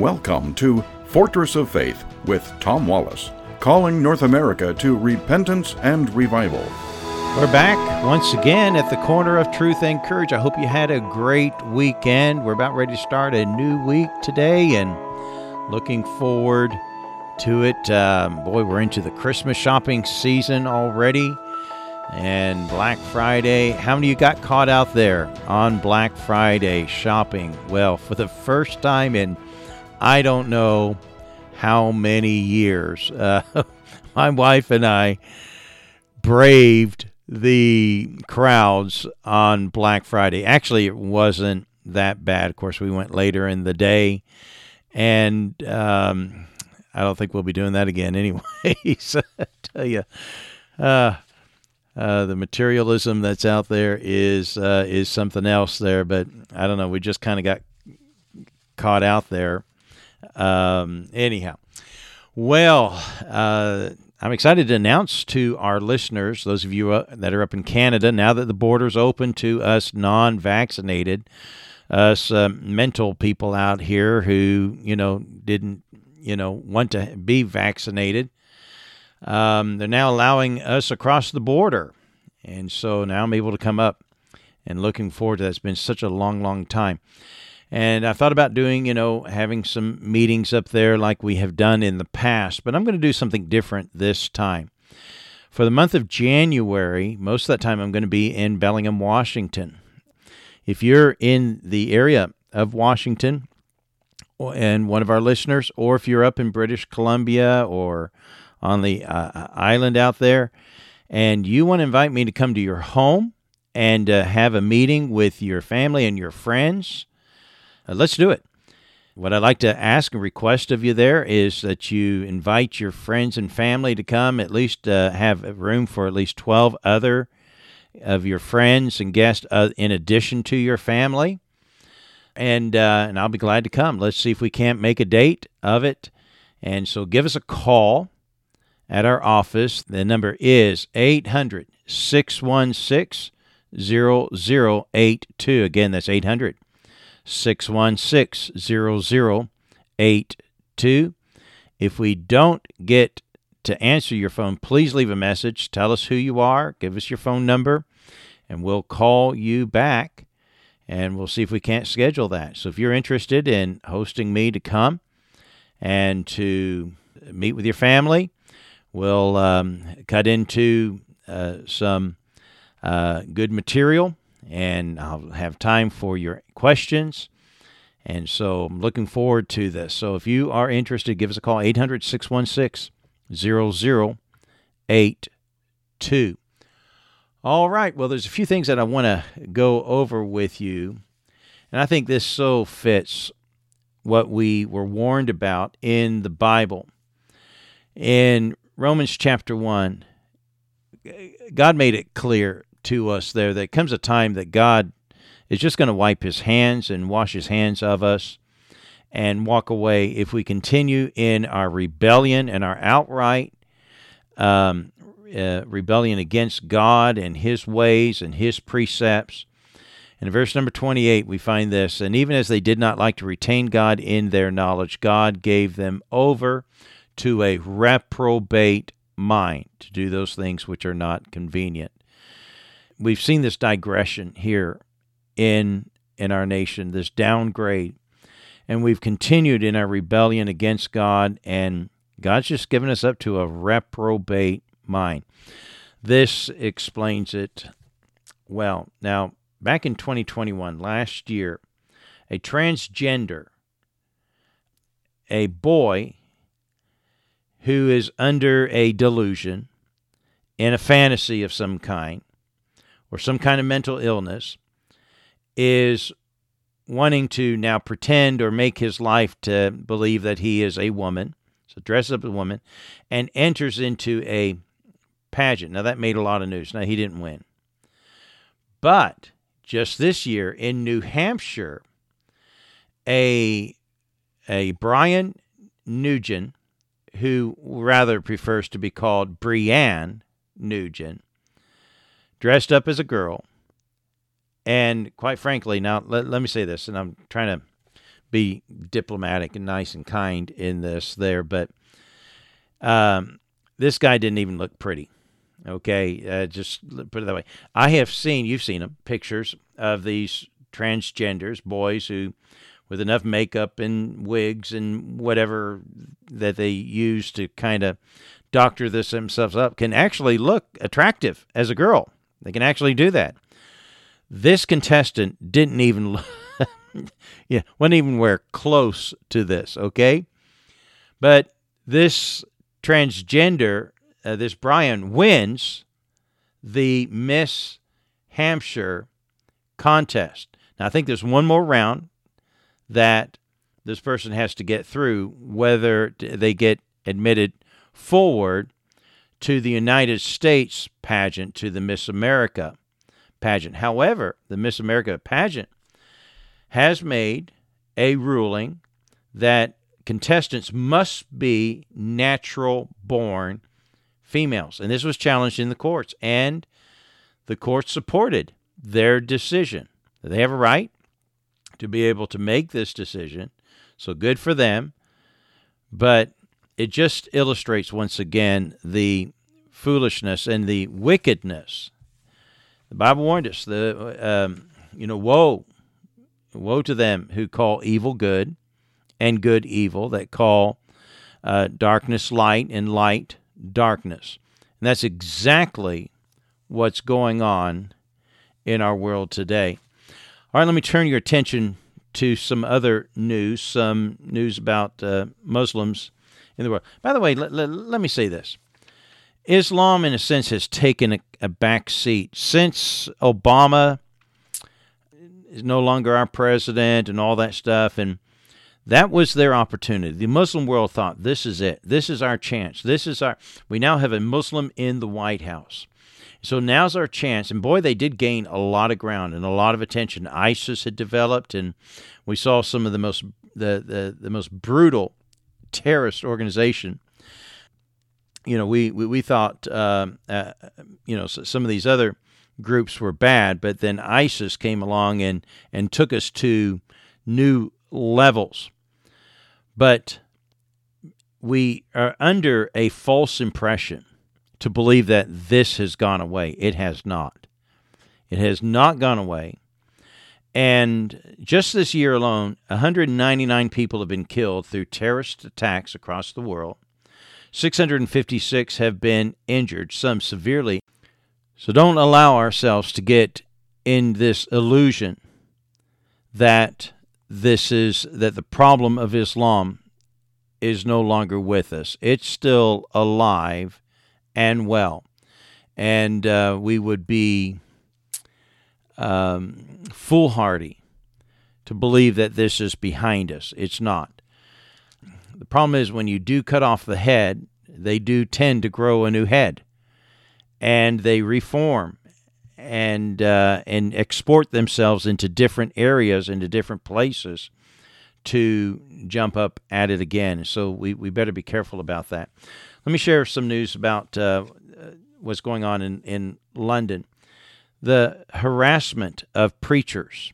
Welcome to Fortress of Faith with Tom Wallace, calling North America to repentance and revival. We're back once again at the corner of truth and courage. I hope you had a great weekend. We're about ready to start a new week today and looking forward to it. Um, boy, we're into the Christmas shopping season already and Black Friday. How many of you got caught out there on Black Friday shopping? Well, for the first time in I don't know how many years, uh, my wife and I braved the crowds on Black Friday. Actually, it wasn't that bad. Of course, we went later in the day, and um, I don't think we'll be doing that again anyway. so I tell you, uh, uh, the materialism that's out there is uh, is something else there. But I don't know. We just kind of got caught out there. Um, anyhow, well, uh, I'm excited to announce to our listeners, those of you uh, that are up in Canada, now that the border's open to us non-vaccinated, us uh, mental people out here who you know didn't you know want to be vaccinated um, they're now allowing us across the border. And so now I'm able to come up and looking forward to that. It's been such a long, long time. And I thought about doing, you know, having some meetings up there like we have done in the past, but I'm going to do something different this time. For the month of January, most of that time I'm going to be in Bellingham, Washington. If you're in the area of Washington and one of our listeners, or if you're up in British Columbia or on the uh, island out there, and you want to invite me to come to your home and uh, have a meeting with your family and your friends, uh, let's do it. What I'd like to ask and request of you there is that you invite your friends and family to come, at least uh, have room for at least 12 other of your friends and guests uh, in addition to your family. And, uh, and I'll be glad to come. Let's see if we can't make a date of it. And so give us a call at our office. The number is 800 616 0082. Again, that's 800 616 0082. If we don't get to answer your phone, please leave a message. Tell us who you are, give us your phone number, and we'll call you back and we'll see if we can't schedule that. So if you're interested in hosting me to come and to meet with your family, We'll um, cut into uh, some uh, good material, and I'll have time for your questions. And so I'm looking forward to this. So if you are interested, give us a call 800 616 0082. All right. Well, there's a few things that I want to go over with you. And I think this so fits what we were warned about in the Bible. In Romans chapter 1, God made it clear to us there that comes a time that God is just going to wipe his hands and wash his hands of us and walk away if we continue in our rebellion and our outright um, uh, rebellion against God and his ways and his precepts. In verse number 28, we find this And even as they did not like to retain God in their knowledge, God gave them over to a reprobate mind to do those things which are not convenient. We've seen this digression here in in our nation, this downgrade, and we've continued in our rebellion against God, and God's just given us up to a reprobate mind. This explains it well. Now, back in 2021, last year, a transgender, a boy who is under a delusion in a fantasy of some kind or some kind of mental illness is wanting to now pretend or make his life to believe that he is a woman, so dresses up as a woman, and enters into a pageant. Now, that made a lot of news. Now, he didn't win. But just this year in New Hampshire, a, a Brian Nugent who rather prefers to be called Brianne Nugent, dressed up as a girl. And quite frankly, now let, let me say this, and I'm trying to be diplomatic and nice and kind in this there, but um, this guy didn't even look pretty. Okay, uh, just put it that way. I have seen, you've seen them, pictures of these transgenders, boys who, with enough makeup and wigs and whatever that they use to kind of doctor this themselves up, can actually look attractive as a girl. They can actually do that. This contestant didn't even, yeah, wouldn't even wear close to this. Okay, but this transgender, uh, this Brian wins the Miss Hampshire contest. Now, I think there's one more round that this person has to get through, whether they get admitted forward to the United States pageant, to the Miss America pageant. However, the Miss America pageant has made a ruling that contestants must be natural born females. And this was challenged in the courts, and the courts supported their decision. They have a right to be able to make this decision. So good for them. But it just illustrates once again the foolishness and the wickedness. The Bible warned us the um, you know woe woe to them who call evil good and good evil, that call uh, darkness light and light darkness. And that's exactly what's going on in our world today. All right, let me turn your attention to some other news, some news about uh, Muslims in the world. By the way, let, let, let, me say this Islam, in a sense, has taken a, a back seat. Since Obama is no longer our president and all that stuff, and that was their opportunity. The Muslim world thought, this is it. This is our chance. This is our. We now have a Muslim in the White House. So now's our chance. And boy, they did gain a lot of ground and a lot of attention. ISIS had developed, and we saw some of the most the the, the most brutal terrorist organization. You know, we we, we thought uh, uh, you know some of these other groups were bad, but then ISIS came along and and took us to new levels. But we are under a false impression to believe that this has gone away. It has not. It has not gone away. And just this year alone, 199 people have been killed through terrorist attacks across the world. 656 have been injured, some severely. So don't allow ourselves to get in this illusion that this is that the problem of Islam is no longer with us. It's still alive and well. And uh, we would be um, foolhardy to believe that this is behind us. It's not. The problem is when you do cut off the head, they do tend to grow a new head and they reform and uh, and export themselves into different areas, into different places to jump up at it again. So we, we better be careful about that. Let me share some news about uh, what's going on in, in London. The harassment of preachers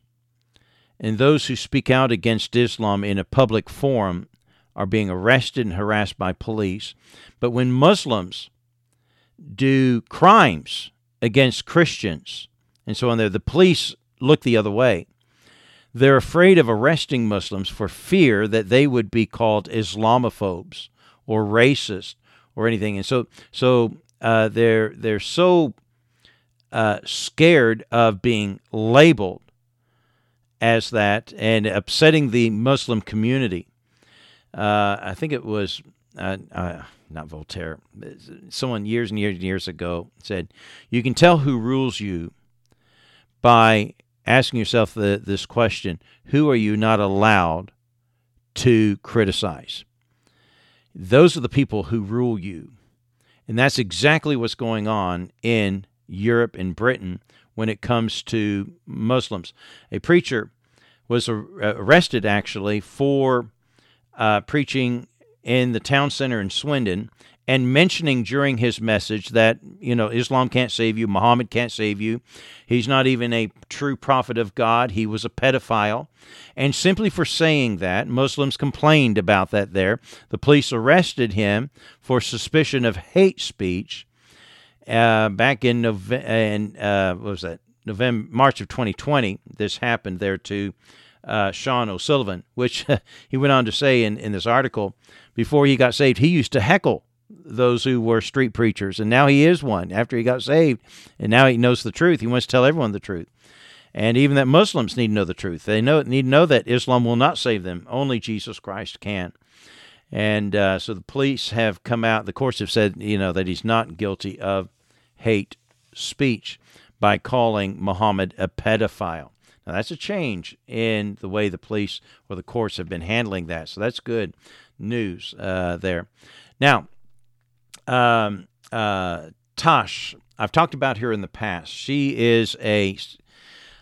and those who speak out against Islam in a public forum are being arrested and harassed by police. But when Muslims do crimes against Christians and so on there. The police look the other way. They're afraid of arresting Muslims for fear that they would be called Islamophobes or racist or anything. And so, so uh, they're they're so uh, scared of being labeled as that and upsetting the Muslim community. Uh, I think it was uh, uh, not Voltaire, someone years and years and years ago said, You can tell who rules you by asking yourself the, this question Who are you not allowed to criticize? Those are the people who rule you. And that's exactly what's going on in Europe and Britain when it comes to Muslims. A preacher was arrested actually for uh, preaching in the town center in Swindon and mentioning during his message that, you know, Islam can't save you, Muhammad can't save you. He's not even a true prophet of God. He was a pedophile. And simply for saying that, Muslims complained about that there. The police arrested him for suspicion of hate speech uh, back in November, uh, what was that? November, March of 2020. This happened there to uh, Sean O'Sullivan, which he went on to say in, in this article before he got saved, he used to heckle those who were street preachers, and now he is one after he got saved, and now he knows the truth. He wants to tell everyone the truth. And even that Muslims need to know the truth. They know need to know that Islam will not save them. Only Jesus Christ can. And uh, so the police have come out. The courts have said, you know, that he's not guilty of hate speech by calling Muhammad a pedophile. Now that's a change in the way the police or the courts have been handling that. So that's good news uh, there. Now, um, uh, Tosh, I've talked about her in the past. She is a,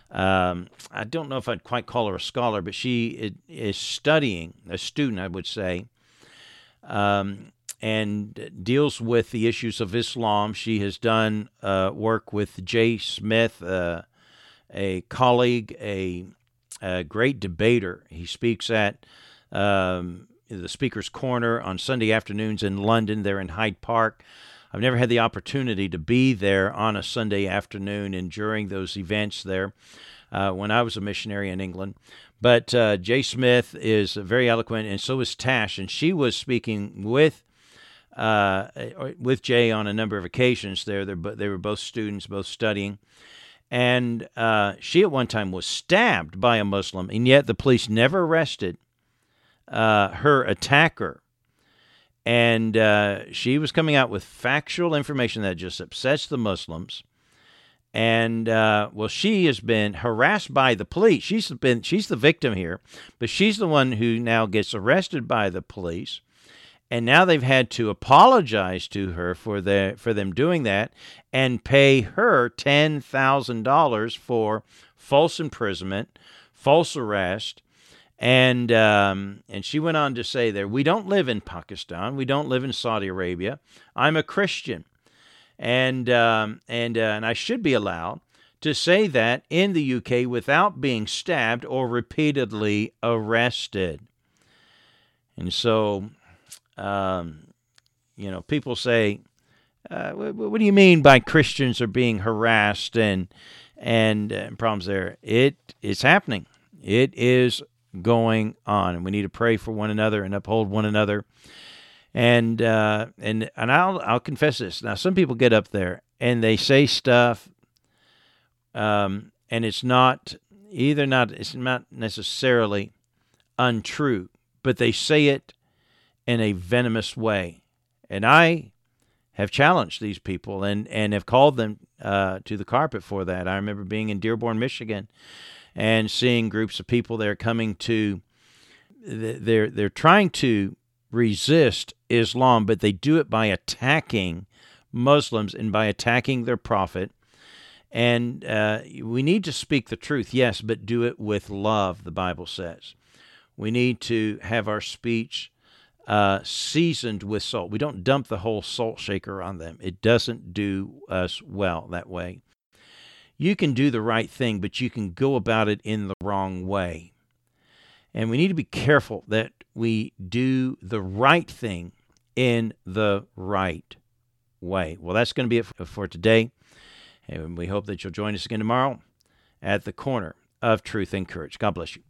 um, I don't know if I'd quite call her a scholar, but she is studying, a student, I would say, um, and deals with the issues of Islam. She has done uh, work with Jay Smith, uh, a colleague, a, a, great debater. He speaks at um, the Speaker's Corner on Sunday afternoons in London. They're in Hyde Park. I've never had the opportunity to be there on a Sunday afternoon and during those events there uh, when I was a missionary in England. But uh, Jay Smith is very eloquent, and so is Tash. And she was speaking with uh, with Jay on a number of occasions. There, they were both students, both studying. And uh, she at one time was stabbed by a Muslim, and yet the police never arrested uh, her attacker. And uh, she was coming out with factual information that just upsets the Muslims. And uh, well, she has been harassed by the police. She's been she's the victim here, but she's the one who now gets arrested by the police. And now they've had to apologize to her for the for them doing that and pay her ten thousand dollars for false imprisonment, false arrest, and um, and she went on to say there, we don't live in Pakistan, we don't live in Saudi Arabia. I'm a Christian, and um, and uh, and I should be allowed to say that in the UK without being stabbed or repeatedly arrested. And so, um, you know, people say, uh, what, what, do you mean by Christians are being harassed and and, uh, problems there? It is happening. It is going on, and we need to pray for one another and uphold one another. And uh, and and I'll I'll confess this. Now, some people get up there and they say stuff, um, and it's not either not it's not necessarily untrue, but they say it in a venomous way. And I have challenged these people and, and have called them uh, to the carpet for that. I remember being in Dearborn, Michigan, and seeing groups of people there coming to they're they're trying to resist Islam, but they do it by attacking Muslims and by attacking their prophet. And uh, we need to speak the truth, yes, but do it with love. The Bible says we need to have our speech uh, seasoned with salt. We don't dump the whole salt shaker on them. It doesn't do us well that way you can do the right thing, but you can go about it in the wrong way. And we need to be careful that we do the right thing in the right way. Well, that's going to be it for today. And we hope that you'll join us again tomorrow at the corner of truth and courage. God bless you.